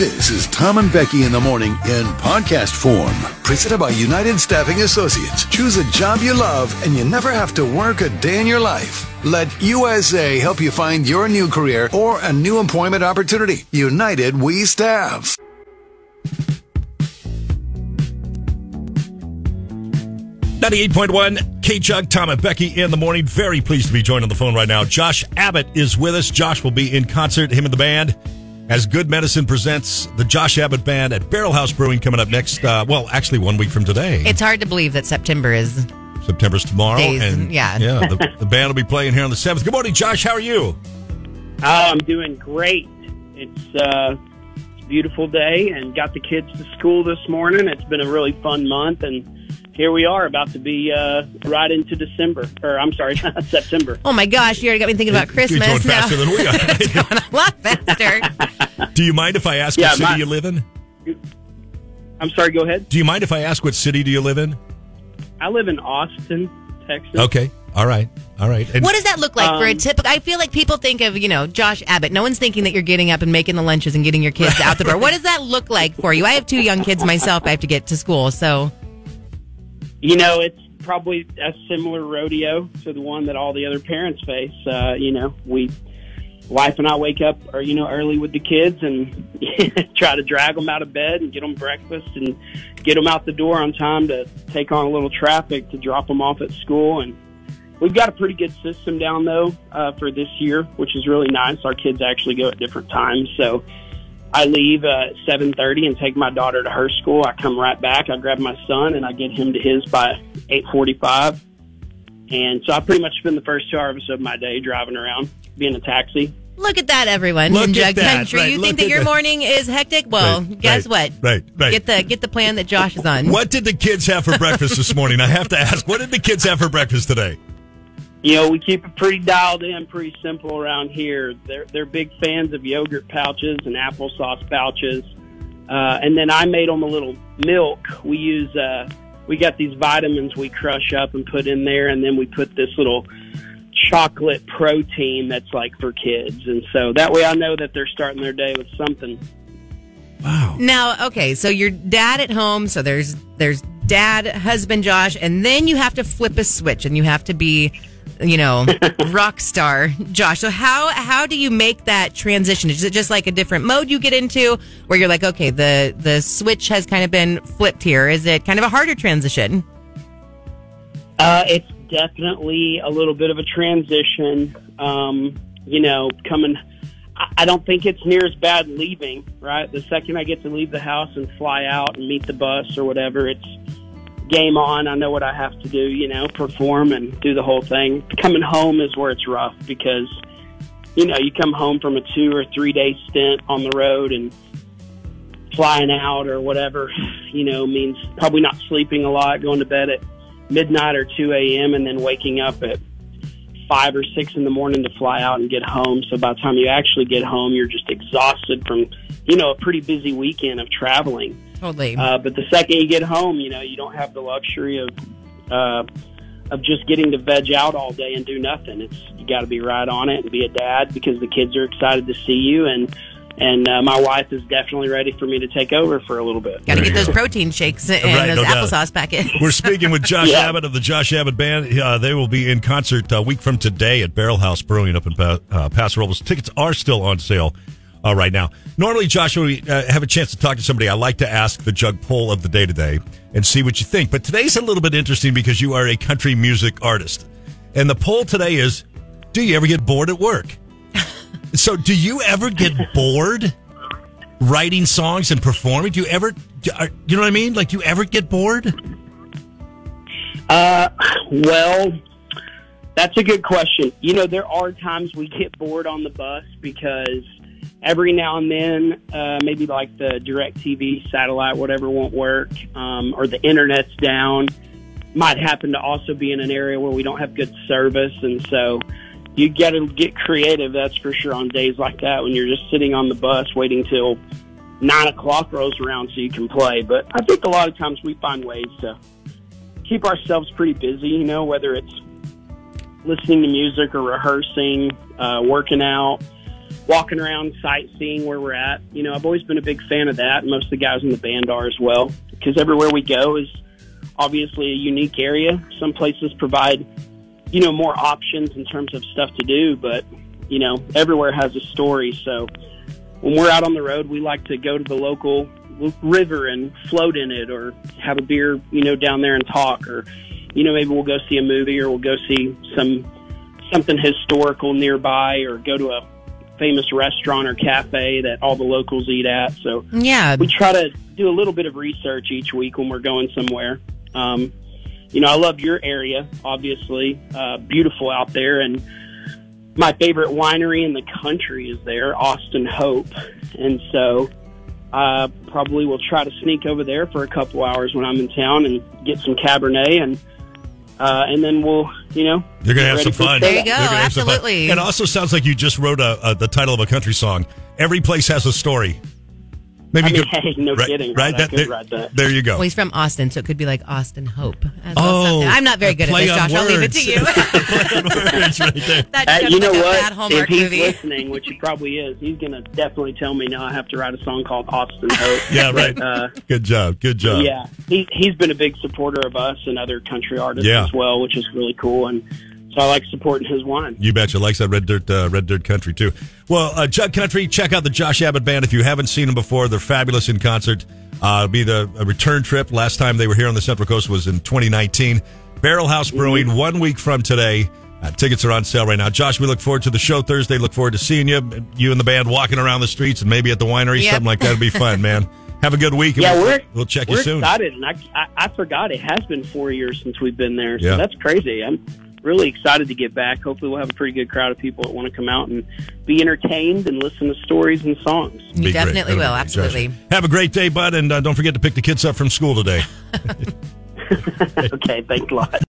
This is Tom and Becky in the morning in podcast form. Presented by United Staffing Associates. Choose a job you love and you never have to work a day in your life. Let USA help you find your new career or a new employment opportunity. United We Staff. Ninety-eight point one, K Jug, Tom and Becky in the morning. Very pleased to be joined on the phone right now. Josh Abbott is with us. Josh will be in concert, him and the band, as Good Medicine presents the Josh Abbott Band at Barrelhouse Brewing coming up next. Uh, well, actually, one week from today. It's hard to believe that September is. September's tomorrow, Days, and yeah. yeah, the, the band will be playing here on the seventh. Good morning, Josh. How are you? Oh, I'm doing great. It's uh, it's a beautiful day, and got the kids to school this morning. It's been a really fun month, and here we are, about to be uh, right into December, or I'm sorry, September. Oh my gosh, you already got me thinking about Christmas. You're going now. than we are. it's going a lot faster. do you mind if I ask Yeah, what city my- you live in? I'm sorry. Go ahead. Do you mind if I ask what city do you live in? I live in Austin, Texas. Okay, all right, all right. And what does that look like for a Um, typical? I feel like people think of you know Josh Abbott. No one's thinking that you're getting up and making the lunches and getting your kids out the door. What does that look like for you? I have two young kids myself. I have to get to school, so You know, it's probably a similar rodeo to the one that all the other parents face. Uh, you know, we, wife and I wake up, or you know, early with the kids and try to drag them out of bed and get them breakfast and get them out the door on time to take on a little traffic to drop them off at school. And we've got a pretty good system down though uh, for this year, which is really nice. Our kids actually go at different times, so. I leave uh, at seven thirty and take my daughter to her school. I come right back. I grab my son and I get him to his by eight forty-five. And so I pretty much spend the first two hours of my day driving around, being a taxi. look at that, everyone Look in at Jug that, Country. right, you look think that your that. morning is hectic? Well, Right, guess right, what? right, right. Get the get the plan that Josh is on. What did the kids have for breakfast this morning? I have to ask. What did the kids have for breakfast today? You know, we keep it pretty dialed in, pretty simple around here. They're they're big fans of yogurt pouches and applesauce pouches. Uh, and then I made them a little milk. We use uh, we got these vitamins we crush up and put in there, and then we put this little chocolate protein that's like for kids, and so that way I know that they're starting their day with something. Wow. Now, okay, so your dad at home, so there's there's dad, husband Josh, and then you have to flip a switch and you have to be, you know, rock star Josh. So how how do you make that transition? Is it just like a different mode you get into where you're like, okay, the the switch has kind of been flipped here. Is it kind of a harder transition? Uh, it's definitely a little bit of a transition. Um, you know, coming. I- I don't think it's near as bad leaving. Right, the second I get to leave the house and fly out and meet the bus or whatever, it's game on. I know what I have to do. You know, perform and do the whole thing. Coming home is where it's rough because you know you come home from a two or three day stint on the road and flying out or whatever. You know, means probably not sleeping a lot, going to bed at midnight or 2 a.m. and then waking up at five or six in the morning to fly out and get home. So by the time you actually get home, you're just exhausted from, you know, a pretty busy weekend of traveling. Totally. Uh, but the second you get home, you know, you don't have the luxury of, uh, of just getting to veg out all day and do nothing. It's you got to be right on it and be a dad because the kids are excited to see you and and uh, my wife is definitely ready for me to take over for a little bit. Got to get those protein shakes and Right, those no applesauce packets. We're speaking with Josh Yeah. Abbott of the Josh Abbott Band. Uh, they will be in concert a week from today at Barrelhouse Brewing up in pa- uh, Paso Robles. Tickets are still on sale uh, right now. Normally, Josh, when we uh, have a chance to talk to somebody, I like to ask the jug poll of the day today and see what you think. But today's a little bit interesting because you are a country music artist. And the poll today is Do you ever get bored at work? so, do you ever get bored writing songs and performing? Do you ever, do- you know what I mean? Like, do you ever get bored? Uh, well, that's a good question. You know, there are times we get bored on the bus because every now and then, uh, maybe like the DirecTV, satellite, whatever won't work, um, or the internet's down. Might happen to also be in an area where we don't have good service. And so you got to get creative, that's for sure, on days like that when you're just sitting on the bus waiting till nine o'clock rolls around so you can play. But I think a lot of times we find ways to keep ourselves pretty busy, you know, whether it's listening to music or rehearsing, uh, working out, walking around sightseeing where we're at. You know, I've always been a big fan of that. Most of the guys in the band are as well because everywhere we go is obviously a unique area. Some places provide, you know, more options in terms of stuff to do, but you know, everywhere has a story. So when we're out on the road, we like to go to the local river and float in it or have a beer, you know, down there and talk or you know, maybe we'll go see a movie or we'll go see some something historical nearby or go to a famous restaurant or cafe that all the locals eat at. So Yeah. we try to do a little bit of research each week when we're going somewhere. Um, you know, I love your area, obviously, uh, beautiful out there, and my favorite winery in the country is there, Austin Hope, and so uh, probably will try to sneak over there for a couple hours when I'm in town and get some Cabernet and. Uh, and then we'll, you know, You're gonna have some fun. There you go. You're gonna have some fun. absolutely. It also sounds like you just wrote a, a the title of a country song. Every place has a story. Maybe I mean, could- hey, no right, kidding. Right, that, there, that. there you go. Well, he's from Austin, so it could be like Austin Hope. as Oh, well. I'm not very good at this, on Josh. I'll leave it to you. Play on words right there. that Uh, you know like a what? bad Hallmark if he's movie. listening, which he probably is, he's going to definitely tell me now I have to write a song called Austin Hope. Yeah, right. But, uh, Good job. Good job. yeah, he, he's been a big supporter of us and other country artists Yeah. as well, which is really cool. And so I like supporting his wine. You betcha. Likes that red dirt, uh, red dirt country too. Well, uh, Jug Country. Check out the Josh Abbott Band if you haven't seen them before. They're fabulous in concert. Uh, it'll be the a return trip. Last time they were here on the Central Coast was in 2019. Barrelhouse Brewing. Mm-hmm. One week from today. Uh, tickets are on sale right now. Josh, we look forward to the show Thursday. Look forward to seeing you, you and the band walking around the streets and maybe at the winery. Yep. Something like that'd be fun, man. Have a good week. Yeah, we'll, we're we'll check we're you soon. excited, and I, I I forgot it has been four years since we've been there, so Yeah. that's crazy. I'm really excited to get back. Hopefully, we'll have a pretty good crowd of people that want to come out and be entertained and listen to stories and songs. You Be great. definitely That'll will. Josh. Absolutely. Have a great day, bud, and uh, don't forget to pick the kids up from school today. okay, thanks a lot.